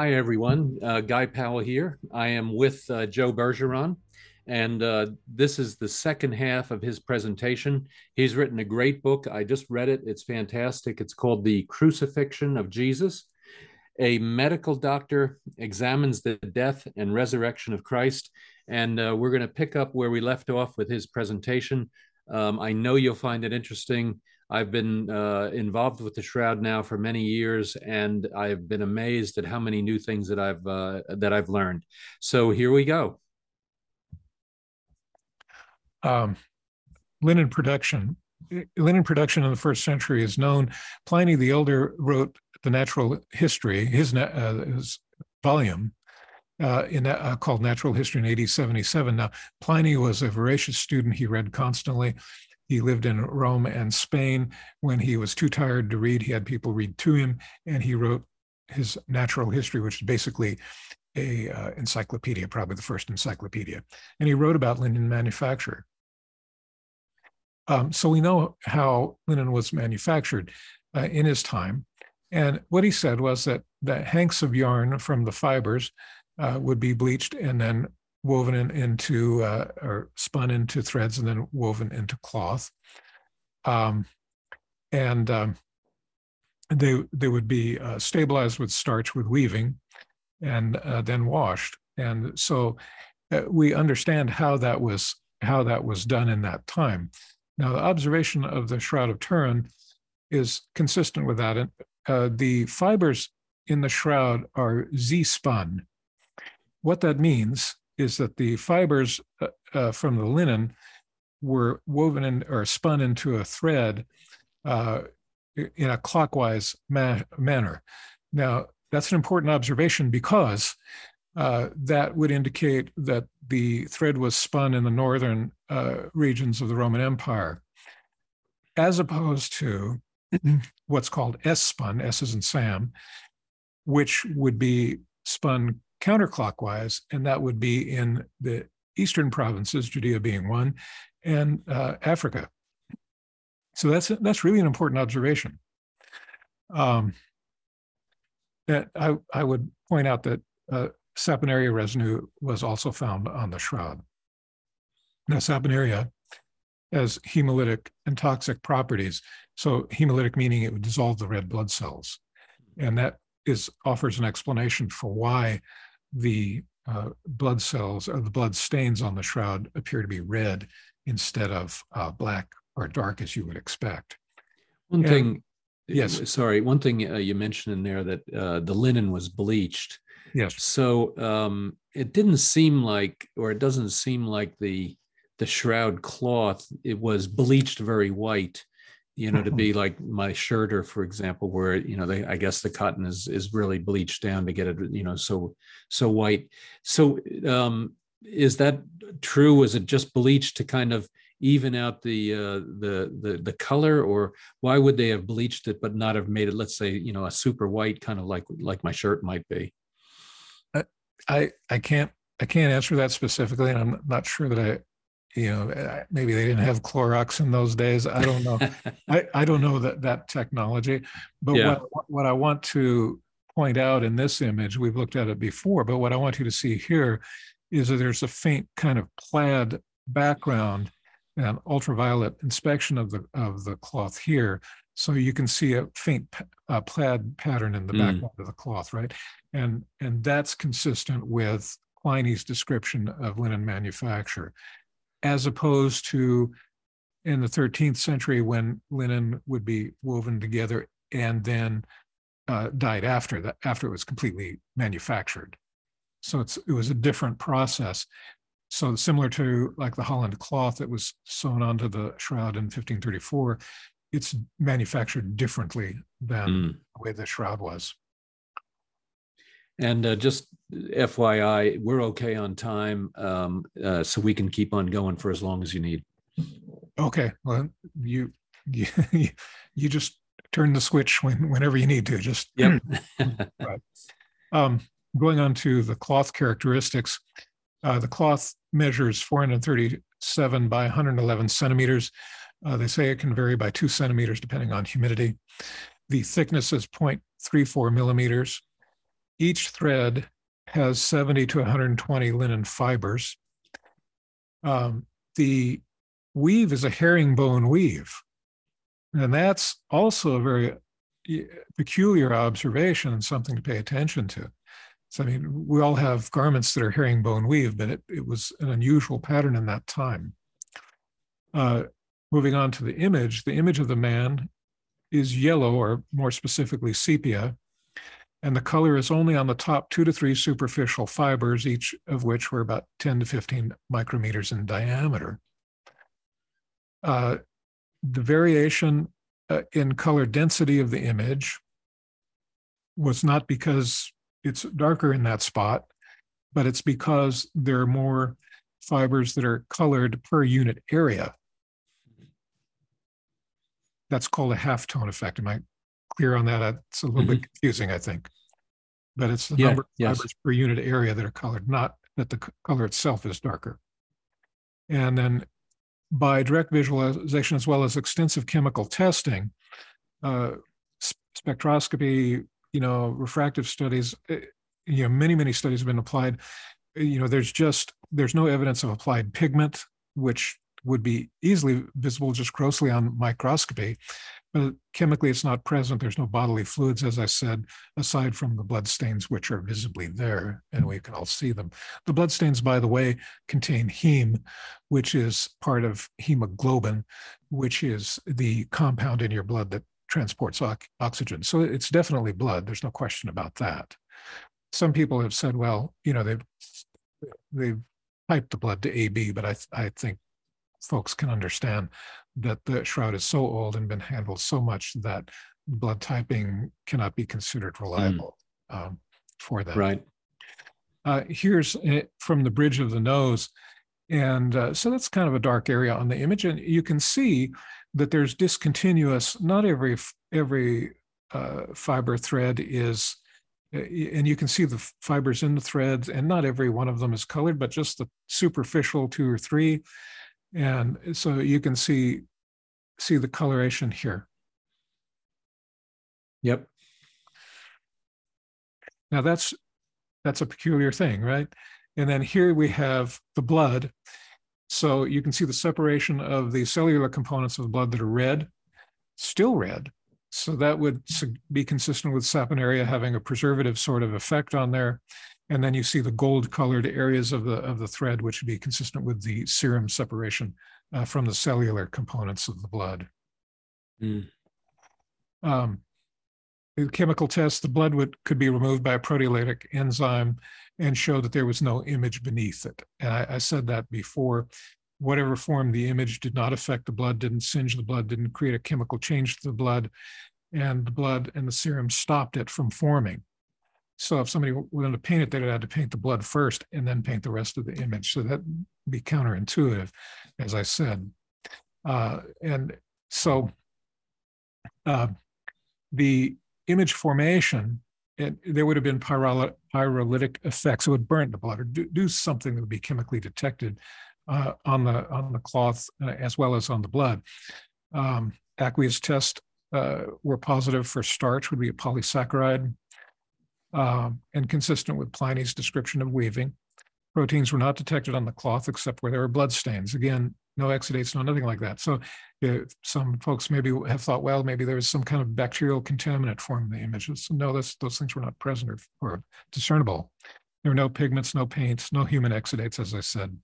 Hi, everyone. Uh, Guy Powell here. I am with uh, Joe Bergeron, and uh, this is the second half of his presentation. He's written a great book. I just read it. It's fantastic. It's called The Crucifixion of Jesus. A medical doctor examines the death and resurrection of Christ. And uh, we're going to pick up where we left off with his presentation. Um, I know you'll find it interesting. I've been uh, involved with the shroud now for many years, and I've been amazed at how many new things that I've uh, that I've learned. So here we go. Um, linen production. Linen production in the first century is known. Pliny the Elder wrote the Natural History, his, uh, his volume, uh, in uh, called Natural History in AD 77. Now, Pliny was a voracious student. He read constantly. He lived in Rome and Spain. When he was too tired to read, he had people read to him, and he wrote his natural history, which is basically a uh, encyclopedia, probably the first encyclopedia. And he wrote about linen manufacture. Um, so we know how linen was manufactured uh, in his time. And what he said was that the hanks of yarn from the fibers uh, would be bleached and then woven in, into uh, or spun into threads and then woven into cloth. Um, and um, they they would be uh, stabilized with starch with weaving, and uh, then washed. And so uh, we understand how that was how that was done in that time. Now the observation of the Shroud of Turin is consistent with that. And uh, the fibers in the shroud are Z spun. What that means is that the fibers uh, uh, from the linen were woven in or spun into a thread uh, in a clockwise ma- manner. Now, that's an important observation because uh, that would indicate that the thread was spun in the northern uh, regions of the Roman Empire, as opposed to what's called S spun, S is in Sam, which would be spun counterclockwise, and that would be in the eastern provinces, Judea being one, and uh, Africa. So that's that's really an important observation. Um, that I, I would point out that uh, saponaria residue was also found on the shroud. Now, saponaria has hemolytic and toxic properties. So, hemolytic meaning it would dissolve the red blood cells, and that is offers an explanation for why the uh, blood cells or the blood stains on the shroud appear to be red instead of uh, black or dark as you would expect. One and, thing, yes, sorry, one thing uh, you mentioned in there that uh, the linen was bleached. Yes. So um, it didn't seem like, or it doesn't seem like the the shroud cloth it was bleached very white you know, to be like my shirter, for example, where you know they, I guess the cotton is is really bleached down to get it, you know, so so white. So, um, is that true? Was it just bleached to kind of even out the uh, the the the color, or why would they have bleached it but not have made it, let's say, you know, a super white, kind of like like my shirt might be? I I can't I can't answer that specifically, and I'm not sure that I you know maybe they didn't have Clorox in those days. I don't know. I, I don't know that that technology. But yeah. what what I want to point out in this image, we've looked at it before, but what I want you to see here is that there's a faint kind of plaid background and ultraviolet inspection of the of the cloth here. So you can see a faint uh, plaid pattern in the mm. background of the cloth, right? And and that's consistent with Pliny's description of linen manufacture as opposed to in the 13th century when linen would be woven together and then uh, dyed after that after it was completely manufactured. So it's it was a different process. So similar to like the holland cloth that was sewn onto the shroud in 1534 it's manufactured differently than mm. the way the shroud was. And uh, just FYI, we're okay on time, um, uh, so we can keep on going for as long as you need. Okay. Well, you you, you just turn the switch when, whenever you need to. Just yep. right. Um, going on to the cloth characteristics, uh, the cloth measures 437 by 111 centimeters. Uh, they say it can vary by two centimeters depending on humidity. The thickness is 0.34 millimeters each thread has 70 to 120 linen fibers. Um, the weave is a herringbone weave. And that's also a very peculiar observation and something to pay attention to. So, I mean, we all have garments that are herringbone weave, but it, it was an unusual pattern in that time. Uh, moving on to the image, the image of the man is yellow, or more specifically, sepia, and the color is only on the top two to three superficial fibers, each of which were about 10 to 15 micrometers in diameter. Uh, the variation uh, in color density of the image was not because it's darker in that spot, but it's because there are more fibers that are colored per unit area. That's called a halftone effect. Am I clear on that? It's a little mm-hmm. bit confusing, I think. But it's the yeah, number of yes. fibers per unit area that are colored, not that the color itself is darker. And then by direct visualization as well as extensive chemical testing, uh, spectroscopy, you know, refractive studies, eh, you know, many, many studies have been applied. You know, there's just, there's no evidence of applied pigment, which would be easily visible just grossly on microscopy. But chemically, it's not present. There's no bodily fluids, as I said, aside from the blood stains, which are visibly there, and we can all see them. The blood stains, by the way, contain heme, which is part of hemoglobin, which is the compound in your blood that transports oxygen. So it's definitely blood. There's no question about that. Some people have said, well, you know, they've they've typed the blood to AB, but I I think folks can understand that the shroud is so old and been handled so much that blood typing cannot be considered hmm. reliable mm. um, for that. Right. Uh, here's uh, from the bridge of the nose. And uh, so that's kind of a dark area on the image. And you can see that there's discontinuous, not every, every uh, fiber thread is, uh, and you can see the fibers in the threads, and not every one of them is colored, but just the superficial two or three. And so you can see see the coloration here. Yep. Now that's that's a peculiar thing, right? And then here we have the blood. So you can see the separation of the cellular components of the blood that are red, still red. So that would be consistent with saponaria having a preservative sort of effect on there. And then you see the gold colored areas of the, of the thread, which would be consistent with the serum separation uh, from the cellular components of the blood. Mm. Um, the chemical test, the blood would, could be removed by a proteolytic enzyme and show that there was no image beneath it. And I, I said that before. Whatever form the image did not affect the blood, didn't singe the blood, didn't create a chemical change to the blood, and the blood and the serum stopped it from forming. So if somebody wanted to paint it, they'd have to paint the blood first and then paint the rest of the image. So that would be counterintuitive, as I said. Uh, and so uh, the image formation, it, there would have been pyrolytic effects. It would burn the blood or do, do something that would be chemically detected uh, on the on the cloth uh, as well as on the blood. Um, aqueous tests uh, were positive for starch, would be a polysaccharide, um, and consistent with Pliny's description of weaving. Proteins were not detected on the cloth except where there were blood stains. Again, no exudates, no nothing like that. So some folks maybe have thought, well, maybe there was some kind of bacterial contaminant forming the images. No, those, those things were not present or, or discernible. There were no pigments, no paints, no human exudates, as I said.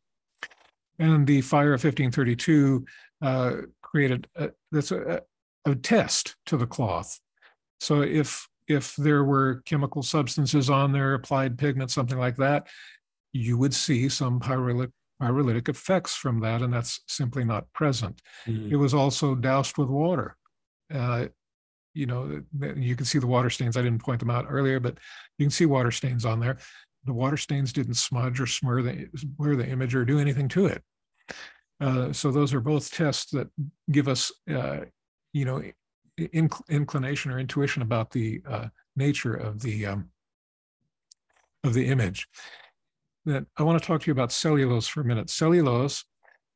And the fire of 1532 uh, created a, that's a, a test to the cloth. So if if there were chemical substances on there, applied pigment, something like that, you would see some pyrolytic pyrolytic effects from that, and that's simply not present. Mm-hmm. It was also doused with water. Uh, you know, you can see the water stains. I didn't point them out earlier, but you can see water stains on there. The water stains didn't smudge or smear the, blur the image or do anything to it. Uh, so those are both tests that give us, uh, you know, inc- inclination or intuition about the uh, nature of the um, of the image that I want to talk to you about cellulose for a minute. Cellulose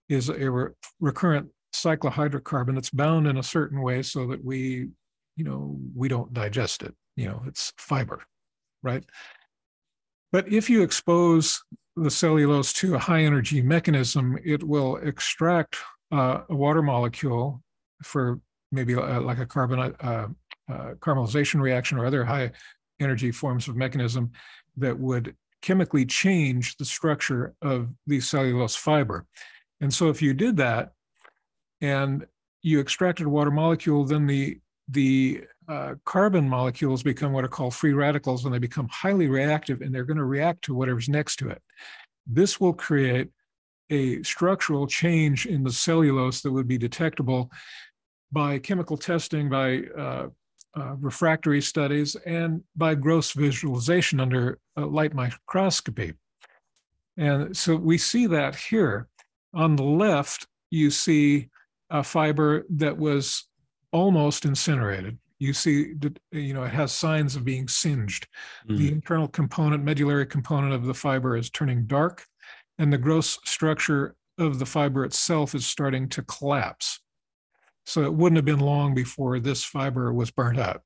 is a re- recurrent cyclohydrocarbon that's bound in a certain way so that we, you know, we don't digest it. You know, it's fiber. right? But if you expose the cellulose to a high energy mechanism, it will extract uh, a water molecule for maybe uh, like a carbon uh, uh, caramelization reaction or other high energy forms of mechanism that would chemically change the structure of the cellulose fiber. And so if you did that and you extracted a water molecule, then the the uh, carbon molecules become what are called free radicals and they become highly reactive and they're going to react to whatever's next to it. This will create a structural change in the cellulose that would be detectable by chemical testing, by uh, uh, refractory studies, and by gross visualization under uh, light microscopy. And so we see that here. On the left, you see a fiber that was almost incinerated. You see that you know it has signs of being singed. Mm. The internal component, medullary component of the fiber is turning dark, and the gross structure of the fiber itself is starting to collapse. So it wouldn't have been long before this fiber was burnt out.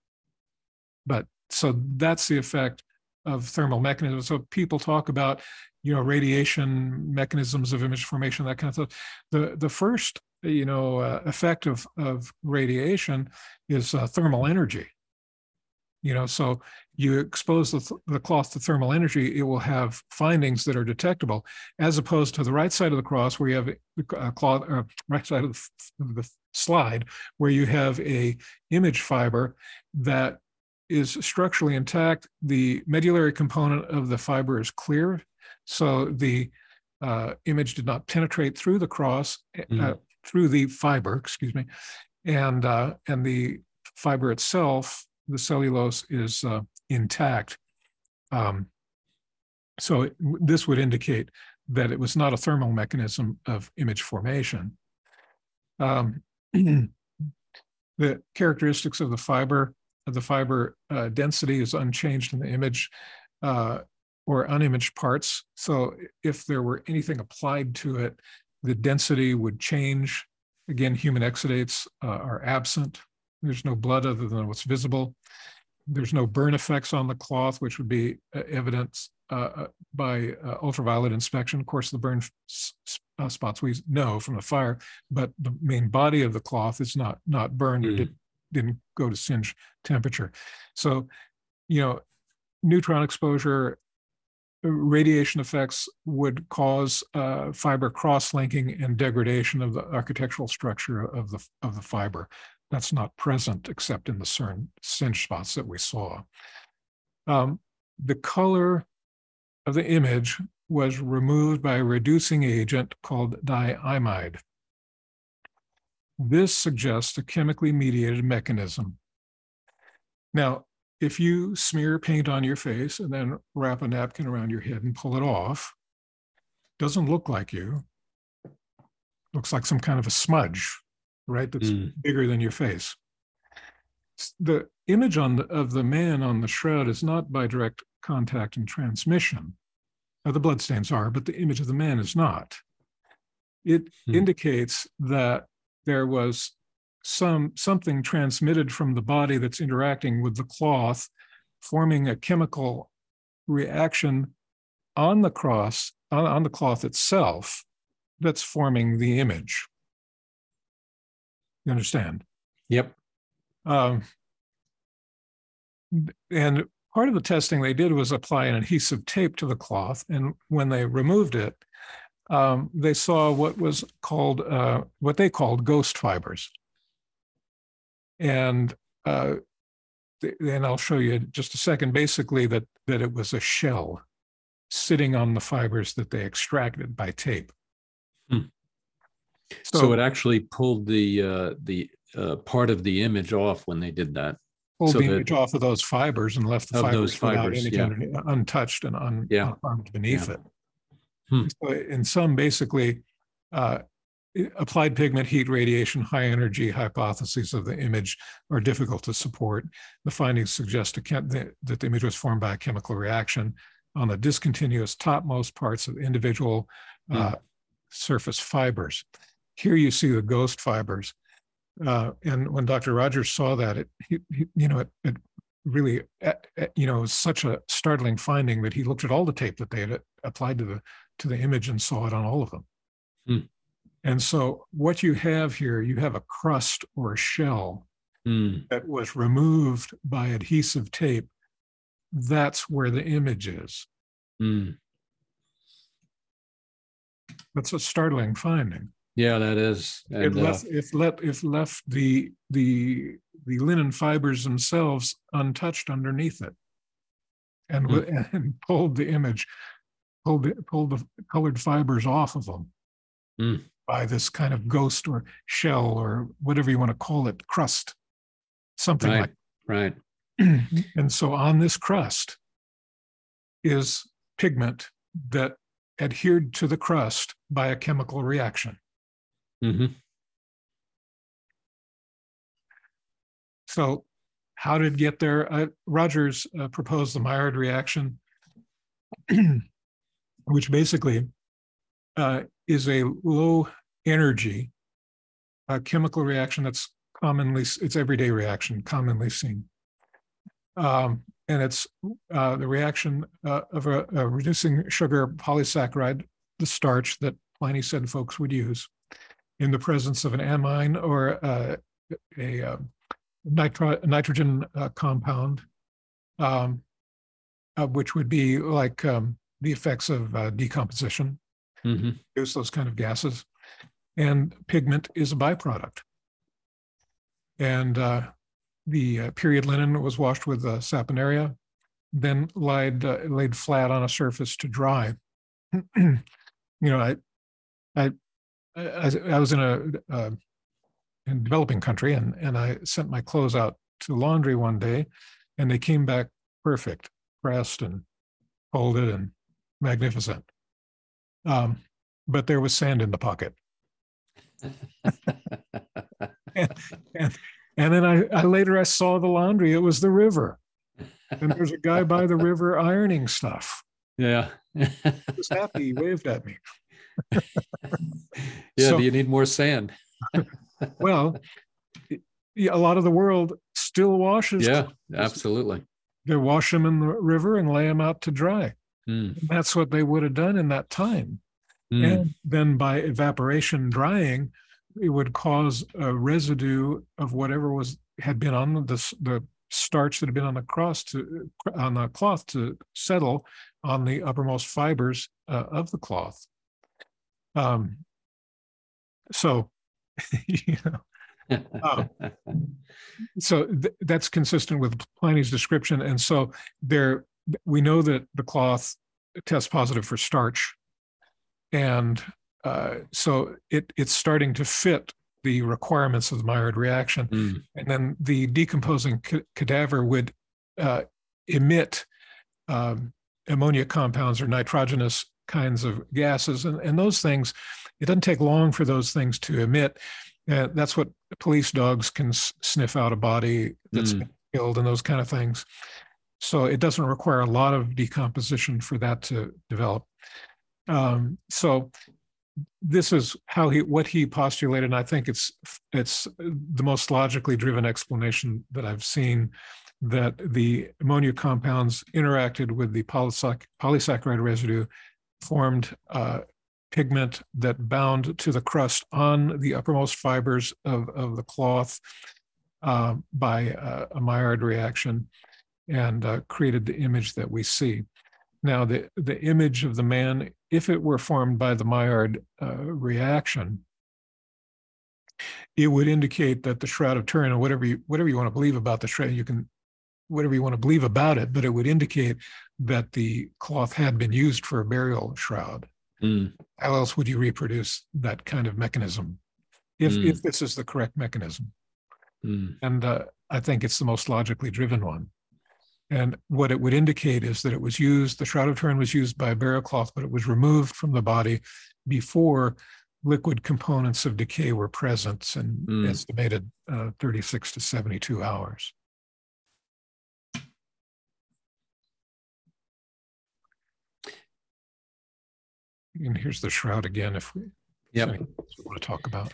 But so that's the effect of thermal mechanisms. So people talk about, you know, radiation mechanisms of image formation, that kind of stuff. The the first you know uh, effect of of radiation is uh, thermal energy you know so you expose the, th- the cloth to thermal energy it will have findings that are detectable as opposed to the right side of the cross where you have a uh, cloth uh, right side of the, the slide where you have a image fiber that is structurally intact the medullary component of the fiber is clear so the uh, image did not penetrate through the cross mm. through the fiber, excuse me, and uh, and the fiber itself, the cellulose is uh, intact. Um, so it, this would indicate that it was not a thermal mechanism of image formation. Um, the characteristics of the fiber, of the fiber uh, density is unchanged in the image uh, or unimaged parts. So if there were anything applied to it, the density would change. Again, human exudates uh, are absent. There's no blood other than what's visible. There's no burn effects on the cloth, which would be uh, evidence uh, uh, by uh, ultraviolet inspection. Of course, the burn uh, spots we know from the fire, but the main body of the cloth is not not burned mm. or did, didn't go to singe temperature. So, you know, neutron exposure radiation effects would cause uh, fiber cross-linking and degradation of the architectural structure of the of the fiber. That's not present except in the CERN singe spots that we saw. Um, the color of the image was removed by a reducing agent called diimide. This suggests a chemically mediated mechanism. Now, if you smear paint on your face and then wrap a napkin around your head and pull it off, doesn't look like you. Looks like some kind of a smudge, right? That's mm. bigger than your face. The image on the, of the man on the shroud is not by direct contact and transmission. Now, the bloodstains are, but the image of the man is not. It mm. indicates that there was some something transmitted from the body that's interacting with the cloth, forming a chemical reaction on the cross, on, on the cloth itself, that's forming the image. You understand? Yep. Um, and part of the testing they did was apply an adhesive tape to the cloth. And when they removed it, um, they saw what was called, uh, what they called ghost fibers and uh, and I'll show you just a second. Basically, that that it was a shell sitting on the fibers that they extracted by tape. Hmm. So, so, it actually pulled the uh, the uh, part of the image off when they did that. Pulled so the image off of those fibers and left the fibers, fibers without anything yeah. untouched and un, yeah. unharmed beneath yeah. it. Hmm. So in some, basically, uh, applied pigment heat radiation high energy hypotheses of the image are difficult to support. The findings suggest that the image was formed by a chemical reaction on the discontinuous topmost parts of individual uh, mm. surface fibers. Here you see the ghost fibers. Uh, and when Dr. Rogers saw that, it, he, he, you know, it, it really, you know, was such a startling finding that he looked at all the tape that they had applied to the to the image and saw it on all of them. Hmm. And so, what you have here, you have a crust or a shell Mm, that was removed by adhesive tape. That's where the image is. mm. That's a startling finding. Yeah, that is. It And, uh, left, if let, if left the, the, the linen fibers themselves untouched underneath it. And, Hmm. and pulled the image, pulled, the pulled the colored fibers off of them. Hmm. By this kind of ghost or shell or whatever you want to call it, crust. Something right, like, right. and so on this crust is pigment that adhered to the crust by a chemical reaction. Hmm So, how did get there? Uh, Rogers uh, proposed the Maillard reaction, which basically uh, is a low energy uh, chemical reaction that's commonly it's everyday reaction commonly seen, um, and it's uh, the reaction uh, of a, a reducing sugar polysaccharide, the starch that Pliny said folks would use, in the presence of an amine or uh, a um, nitro, nitrogen uh, compound, um, uh, which would be like um, the effects of uh, decomposition, hmm produce those kind of gases. And pigment is a byproduct. And uh, the uh, period linen was washed with uh, saponaria, then laid, uh, laid flat on a surface to dry. you know, I, I, I, I was in a, uh, in developing country and, and I sent my clothes out to laundry one day and they came back perfect, pressed and folded and magnificent. Um, but there was sand in the pocket. And then I, I later I saw the laundry, it was the river. And there's a guy by the river ironing stuff. Yeah. He was happy, he waved at me. yeah. So- do you need more sand? Well, a lot of the world still washes. Yeah, absolutely. They wash them in the river and lay them out to dry. Mm, that's what they would have done in that time. mm, And then by evaporation drying, it would cause a residue of whatever was had been on the the starch that had been on the cross to on the cloth to settle on the uppermost fibers uh, of the cloth. Um, so, you know, um, so th- that's consistent with Pliny's description. And so there, we know that the cloth tests positive for starch. And uh, so it, it's starting to fit the requirements of the Maillard reaction. Mm, And then the decomposing ca- cadaver would uh, emit um, ammonia compounds or nitrogenous kinds of gases. And, and those things, it doesn't take long for those things to emit. Uh, that's what police dogs can sniff out a body that's Mm. been killed and those kind of things. So it doesn't require a lot of decomposition for that to develop. Um, so this is how he what he postulated and i think it's it's the most logically driven explanation that i've seen that the ammonia compounds interacted with the polysac- polysaccharide residue formed uh, pigment that bound to the crust on the uppermost fibers of, of the cloth uh, by uh, a Maillard reaction and uh, created the image that we see. Now, the, the image of the man, if it were formed by the Maillard uh, reaction, it would indicate that the Shroud of Turin, or whatever you, whatever you want to believe about the Shroud, you can, whatever you want to believe about it, but it would indicate that the cloth had been used for a burial shroud. mm, How else would you reproduce that kind of mechanism? If, Mm. if this is the correct mechanism. mm, And uh, I think it's the most logically driven one. And what it would indicate is that it was used, the Shroud of Turin was used by a burial cloth, but it was removed from the body before liquid components of decay were present and Mm. estimated uh, 36 to 72 hours. And here's the shroud again, if we Yep. if we want to talk about.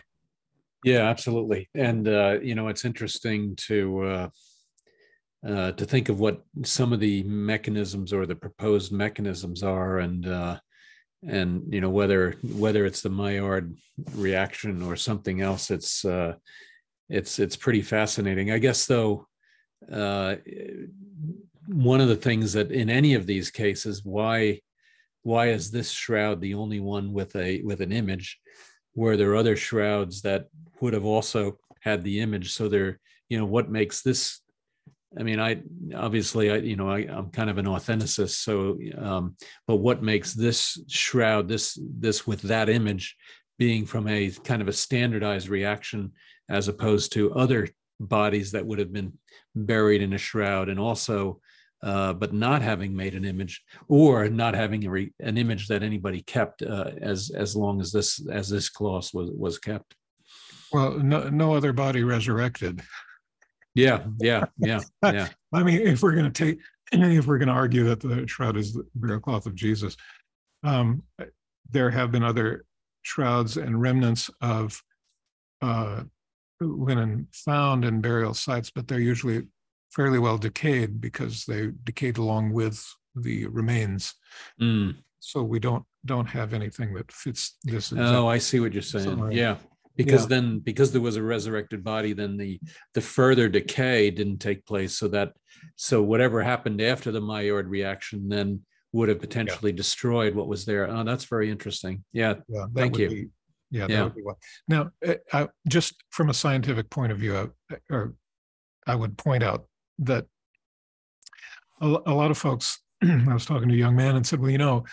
Yeah, absolutely. And uh, you know, it's interesting to uh, uh, to think of what some of the mechanisms or the proposed mechanisms are, and uh, and you know whether whether it's the Maillard reaction or something else, it's uh, it's it's pretty fascinating. I guess though, uh, one of the things that in any of these cases, why why is this shroud the only one with a with an image, where there are other shrouds that would have also had the image? So there, you know, what makes this I mean, I obviously, I you know, I, am kind of an authenticist. So, um, but what makes this shroud, this this with that image, being from a kind of a standardized reaction, as opposed to other bodies that would have been buried in a shroud, and also, uh, but not having made an image or not having a re, an image that anybody kept uh, as as long as this as this cloth was was kept. Well, no, no other body resurrected. Yeah, yeah, yeah, yeah. I mean, if we're going to take, and if we're going to argue that the shroud is the burial cloth of Jesus, um, there have been other shrouds and remnants of uh, linen found in burial sites, but they're usually fairly well decayed because they decayed along with the remains. Mm. So we don't don't have anything that fits this. Oh, I see what you're saying. Yeah, because yeah. then because there was a resurrected body then the the further decay didn't take place so that so whatever happened after the maillard reaction then would have potentially yeah. destroyed what was there oh that's very interesting yeah, yeah thank you be, yeah, yeah. now eh, I, just from a scientific point of view I, or i would point out that a, a lot of folks i was talking to a young man and said well you know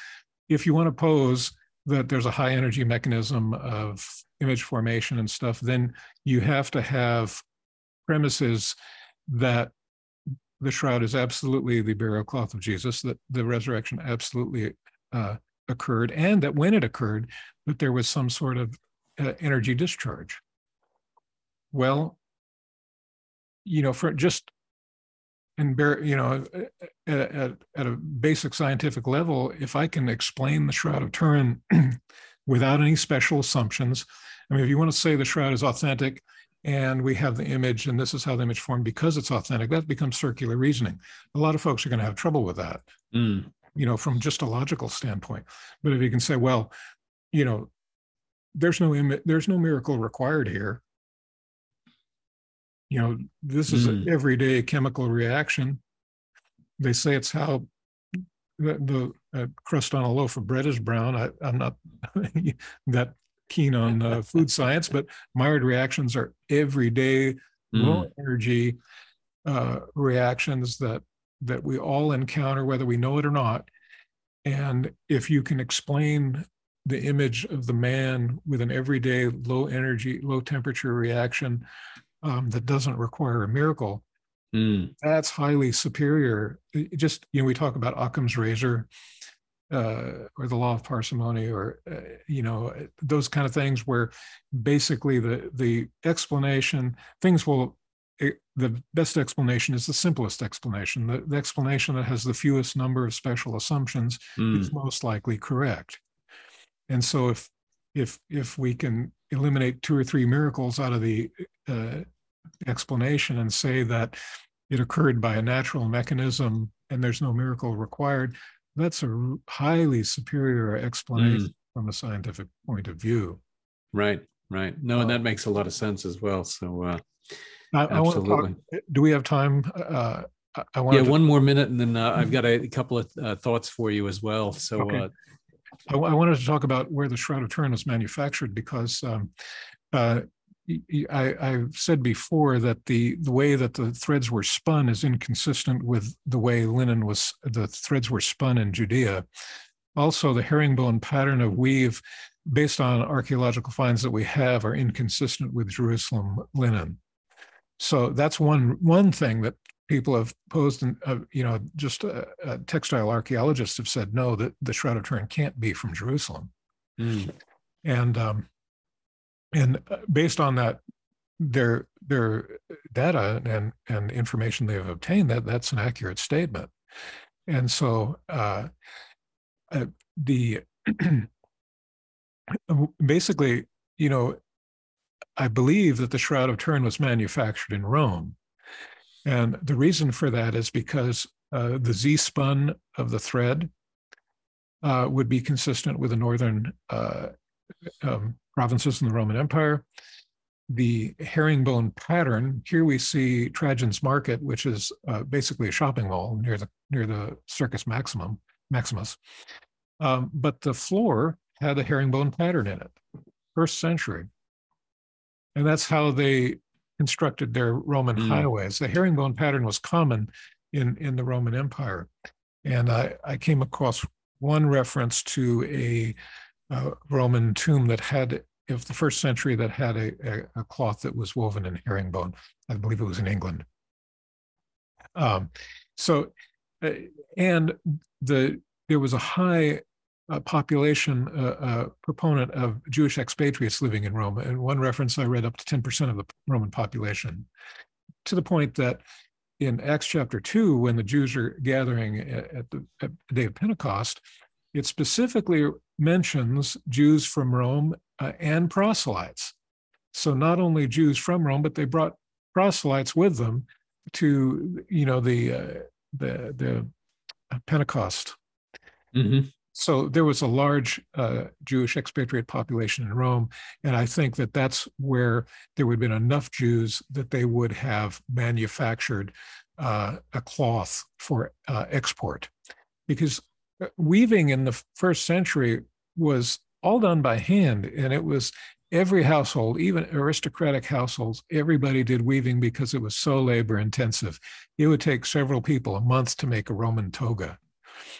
if you want to pose that there's a high energy mechanism of image formation and stuff, then you have to have premises that the shroud is absolutely the burial cloth of Jesus, that the resurrection absolutely uh, occurred, and that when it occurred, that there was some sort of uh, energy discharge. Well, you know, for just and bear, you know, at, at, at a basic scientific level, if I can explain the Shroud of Turin without any special assumptions, I mean, if you want to say the shroud is authentic and we have the image and this is how the image formed because it's authentic, that becomes circular reasoning. A lot of folks are going to have trouble with that, mm. you know, from just a logical standpoint. But if you can say, well, you know, there's no Im- there's no miracle required here. You know, this is mm. an everyday chemical reaction. They say it's how the, the uh, crust on a loaf of bread is brown. I, am not that keen on uh, food science, but Maillard reactions are everyday, mm. low energy uh, reactions that that we all encounter, whether we know it or not. And if you can explain the image of the man with an everyday low energy, low temperature reaction um, that doesn't require a miracle, mm. that's highly superior. It just you know, we talk about Occam's razor uh, or the law of parsimony or uh, you know those kind of things where basically the the explanation things will it, the best explanation is the simplest explanation the, the, explanation that has the fewest number of special assumptions mm. is most likely correct and so if if if we can eliminate two or three miracles out of the uh, explanation and say that it occurred by a natural mechanism and there's no miracle required that's a highly superior explanation mm. from a scientific point of view. Right, right. No, and that makes a lot of sense as well. So, uh, I, I want to talk. Do we have time? Uh, I want. Yeah, to, one more minute, and then uh, I've got a, couple of uh, thoughts for you as well. So, okay. I, I, wanted to talk about where the Shroud of Turin was manufactured because um, uh, I, have said before that the, the way that the threads were spun is inconsistent with the way linen was, the threads were spun in Judea. Also, the herringbone pattern of weave, based on archaeological finds that we have, are inconsistent with Jerusalem linen. So that's one one thing that people have posed, and uh, you know, just uh, uh, textile archaeologists have said no, that the Shroud of Turin can't be from Jerusalem. Mm. And um, and uh, based on that their their data and and information they have obtained that that's an accurate statement and so uh, uh, the basically you know i believe that the shroud of turin was manufactured in rome And the reason for that is because uh, the Z spun of the thread uh, would be consistent with the northern uh, um, provinces in the Roman Empire. The herringbone pattern here we see Trajan's Market, which is uh, basically a shopping mall near the near the Circus Maximum Maximus. Um, but the floor had a herringbone pattern in it, first century, and that's how they constructed their Roman mm. highways. The herringbone pattern was common in in the Roman Empire, and I I came across one reference to a uh, Roman tomb that had, of the first century, that had a, a, a, cloth that was woven in herringbone. I believe it was in England. Um, so, uh, and the there was a high uh, population proponent of Jewish expatriates living in Rome. And one reference I read up to 10% of the Roman population, to the point that in Acts chapter 2, when the Jews are gathering at the, at the day of Pentecost, it specifically mentions Jews from Rome uh, and proselytes. So not only Jews from Rome, but they brought proselytes with them to, you know, the uh, the the Pentecost. Mm-hmm. So there was a large uh, Jewish expatriate population in Rome, and I think that that's where there would have been enough Jews that they would have manufactured uh, a cloth for uh, export, because weaving in the first century was all done by hand and it was every household even aristocratic households everybody did weaving because it was so labor intensive. It would take several people a month to make a roman toga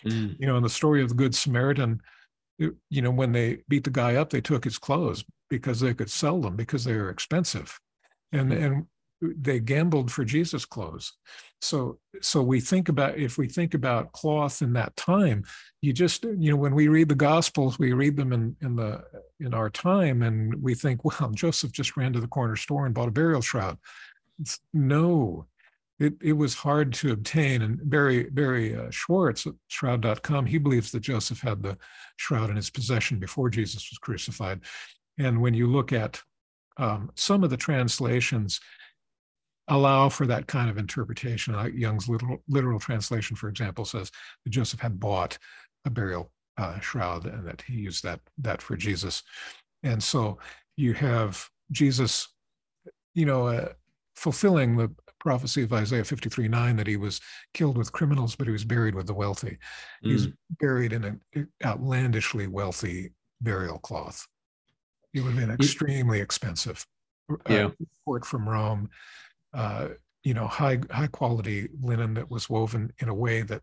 mm. you know in the story of the good samaritan you know when they beat the guy up they took his clothes because they could sell them because they were expensive and mm. and they gambled for Jesus clothes. So so we think about if we think about cloth in that time, you just you know when we read the gospels, we read them in in the in our time and we think, well, Joseph just ran to the corner store and bought a burial shroud. It's, no, it, it was hard to obtain. And Barrie Barrie uh, Schwortz at shroud.com, he believes that Joseph had the shroud in his possession before Jesus was crucified. And when you look at um, some of the translations, allow for that kind of interpretation. Like Young's literal, literal translation, for example, says that Joseph had bought a burial uh, shroud and that he used that that for Jesus. And so you have Jesus, you know, uh, fulfilling the prophecy of Isaiah 53 9 that he was killed with criminals, but he was buried with the wealthy. Mm. He's buried in an outlandishly wealthy burial cloth. It would have been extremely expensive. Uh, yeah. Report from Rome uh, you know, high high quality linen that was woven in a way that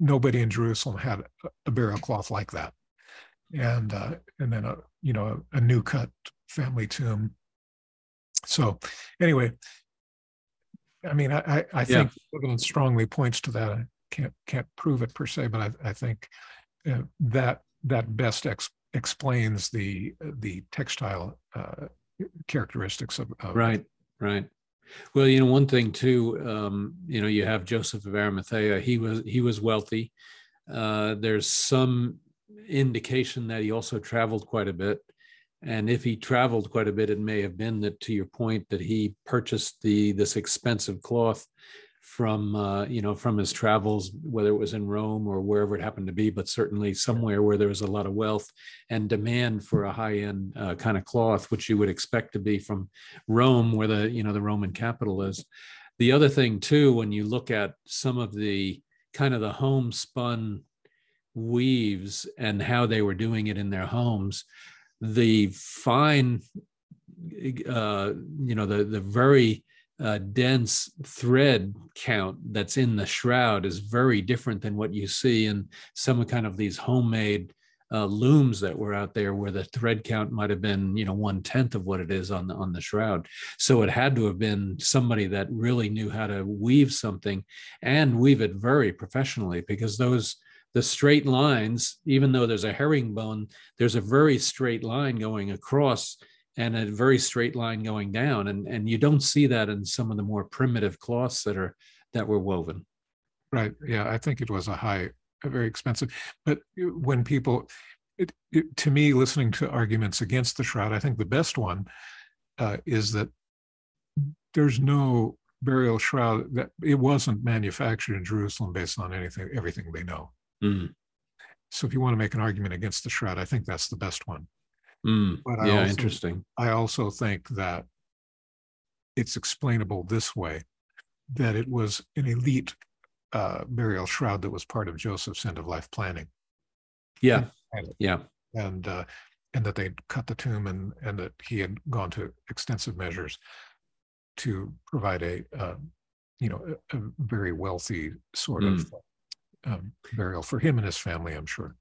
nobody in Jerusalem had a burial cloth like that, and uh, and then a you know a, a new cut family tomb. So, anyway, I mean, I I think yeah. evidence strongly points to that. I can't can't prove it per se, but I I think uh, that that best ex- explains the the textile uh, characteristics of, of right right well, you know, one thing too, um, you know, you have Joseph of Arimathea. He was he was wealthy. Uh, there's some indication that he also traveled quite a bit, and if he traveled quite a bit, it may have been that, to your point, that he purchased the this expensive cloth from uh, you know from his travels, whether it was in Rome or wherever it happened to be, but certainly somewhere where there was a lot of wealth and demand for a high-end uh, kind of cloth, which you would expect to be from Rome, where the you know the Roman capital is. The other thing too, when you look at some of the kind of the homespun weaves and how they were doing it in their homes, the fine, uh, you know, the the very uh, dense thread count that's in the shroud is very different than what you see in some kind of these homemade uh, looms that were out there where the thread count might have been you know one tenth of what it is on the on the shroud. So it had to have been somebody that really knew how to weave something and weave it very professionally because those the straight lines even though there's a herringbone there's a very straight line going across and a very straight line going down. And and you don't see that in some of the more primitive cloths that are that were woven. Right. Yeah i think it was a high a very expensive but when people it, it, to me listening to arguments against the shroud i think the best one uh, is that there's no burial shroud that it wasn't manufactured in Jerusalem based on anything, everything they know. Mm, So if you want to make an argument against the shroud, I think that's the best one. mm. But I Yeah, also- interesting. I also think that it's explainable this way, that it was an elite uh, burial shroud that was part of Joseph's end of life planning. Yeah, And- yeah. and uh, and that they'd cut the tomb and and that he had gone to extensive measures to provide a uh, you know a, a very wealthy sort of um, burial for him and his family. I'm sure.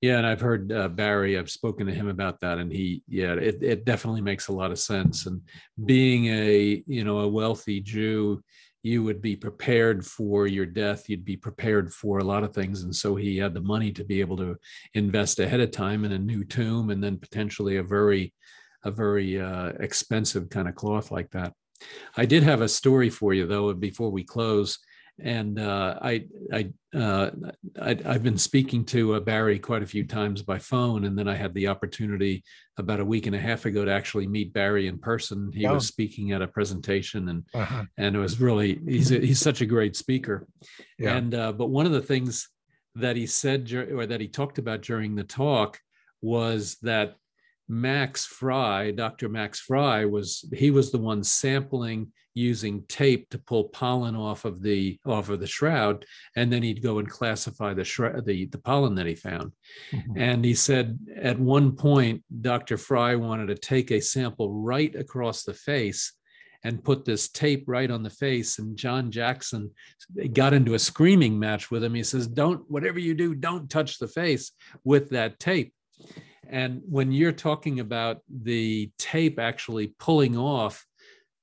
Yeah, and I've heard uh, Barrie. I've spoken to him about that, and he, yeah, it it definitely makes a lot of sense. And being a you know a wealthy Jew, you would be prepared for your death. You'd be prepared for a lot of things, and so he had the money to be able to invest ahead of time in a new tomb, and then potentially a very a very uh, expensive kind of cloth like that. I did have a story for you though before we close, and uh, I I, uh, I I've been speaking to uh, Barrie quite a few times by phone, and then I had the opportunity about a week and a half ago to actually meet Barrie in person. He Oh. was speaking at a presentation, and Uh-huh. and it was really he's a, he's such a great speaker. Yeah. And uh, but one of the things that he said or that he talked about during the talk was that Max Frei, Dr. Max Frei, was he was the one sampling using tape to pull pollen off of the off of the shroud, and then he'd go and classify the shroud, the the pollen that he found. Mhm. And he said at one point, Dr. Frei wanted to take a sample right across the face and put this tape right on the face. And John Jackson got into a screaming match with him. He says, Don't, whatever you do, don't touch the face with that tape. And when you're talking about the tape actually pulling off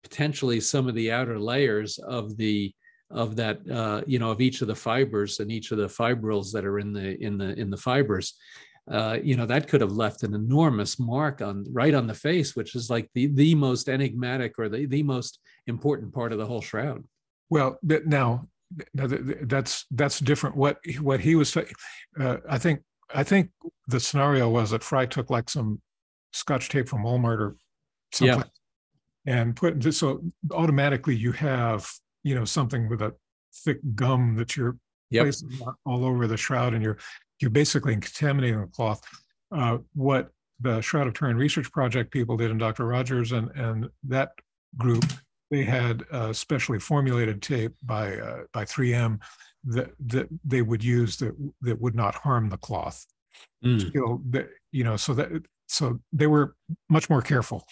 potentially some of the outer layers of the of that uh, you know of each of the fibers and each of the fibrils that are in the in the in the fibers uh, you know that could have left an enormous mark on right on the face which is like the the most enigmatic or the, the most important part of the whole shroud Well, now, now th- th- that's that's different. What what he was saying, uh, I think I think the scenario was that Frei took like some Scotch tape from Walmart or Yeah. something, and put this so automatically you have you know something with a thick gum that you're Yep. placing all over the shroud, and you're you're basically contaminating the cloth. Uh, what the Shroud of Turin Research Project people did, and Dr. Rogers and and that group they had uh, specially formulated tape by uh, by 3M that that they would use that that would not harm the cloth. Mm, You know, that, you know, so that so they were much more careful.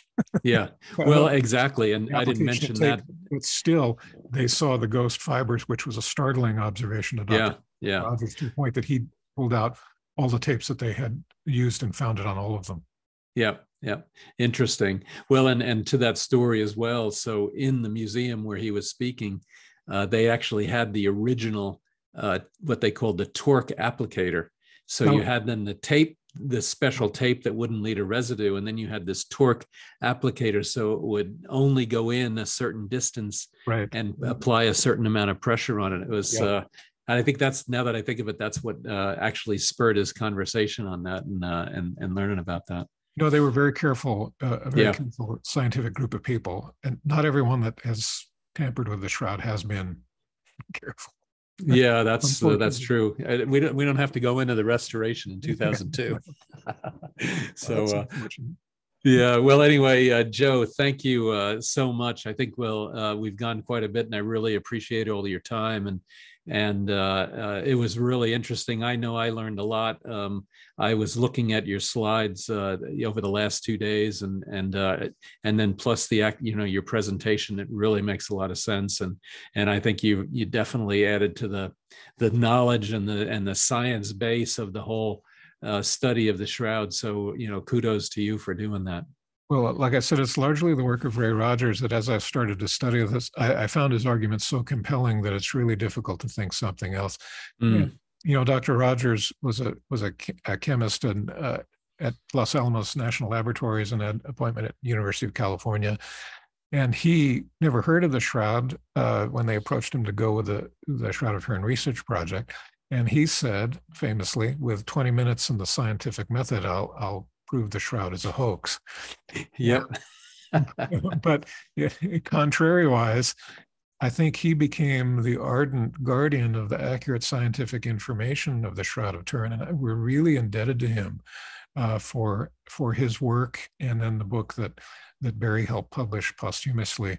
yeah well exactly and i didn't mention that but still they saw the ghost fibers, which was a startling observation to Dr. yeah yeah Rogers to the point that he pulled out all the tapes that they had used and found it on all of them. Yeah, yeah, interesting. Well, and and to that story as well. So in the museum where he was speaking, uh, they actually had the original uh, what they called the torque applicator. So you Oh. had then the tape, the special tape that wouldn't leave a residue, and then you had this torque applicator, so it would only go in a certain distance Right. and apply a certain amount of pressure on it. It was. Yeah. Uh, and I think that's now that I think of it, that's what uh, actually spurred his conversation on that and uh, and and learning about that. No, they were very careful, uh, a very Yeah. careful scientific group of people, and not everyone that has tampered with the shroud has been careful. Yeah, that's uh, that's true. Uh, We don't we don't have to go into the restoration in 2002. so uh, yeah, well anyway, uh, Joe, thank you uh, so much. I think we'll uh, we've gone quite a bit, and I really appreciate all your time and and uh, uh, it was really interesting. I know I learned a lot. Um, I was looking at your slides uh, over the last two days, and and uh, and then plus the act, you know, your presentation. It really makes a lot of sense, and and I think you you definitely added to the the knowledge and the and the science base of the whole uh, study of the shroud. So you know, kudos to you for doing that. Well, like I said, it's largely the work of Ray Rogers that as I've started to study this, I, I found his arguments so compelling that it's really difficult to think something else. Mm, You know, Dr. Rogers was a was a, a chemist and uh, at Los Alamos National Laboratories and had appointment at University of California. And he never heard of the shroud uh, when they approached him to go with the, the Shroud of Turin research project. And he said famously, with 20 minutes in the scientific method, I'll, I'll prove the shroud is a hoax. Yep. but yeah, contrary wise, I think he became the ardent guardian of the accurate scientific information of the Shroud of Turin, and we're really indebted to him uh, for for his work and then the book that that Barrie helped publish posthumously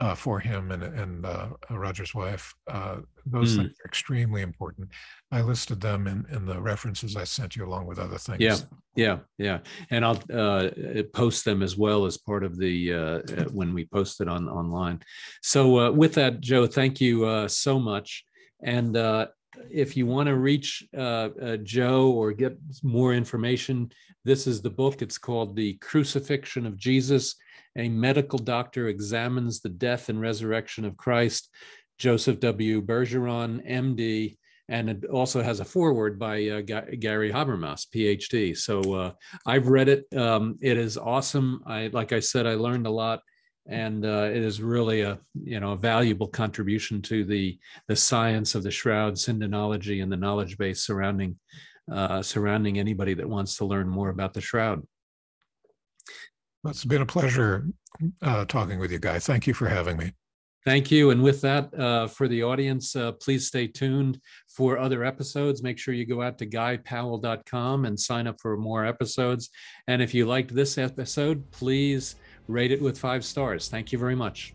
uh, for him and and uh, Roger's wife. Uh, those Mm. things are extremely important. I listed them in in the references I sent you along with other things. Yeah. Yeah, yeah, and I'll uh, uh, post them as well as part of the uh, uh, when we post it on online. So uh, with that, Joe, thank you uh, so much. And uh, if you want to reach uh, uh, Joe or get more information, this is the book. It's called "The Crucifixion of Jesus." A medical doctor examines the death and resurrection of Christ. Joseph W. Bergeron, MD, and it also has a foreword by uh, Ga- Gary Habermas, PhD. So uh, I've read it. Um, it is awesome. I like I said, I learned a lot, and uh, it is really a you know a valuable contribution to the the science of the shroud, sindonology, and the knowledge base surrounding uh, surrounding anybody that wants to learn more about the shroud. well, It's been a pleasure uh, talking with you, Guy. Thank you for having me. Thank you. And with that, uh, for the audience, uh, please stay tuned for other episodes. Make sure you go out to guypowell.com and sign up for more episodes. And if you liked this episode, please rate it with five stars. Thank you very much.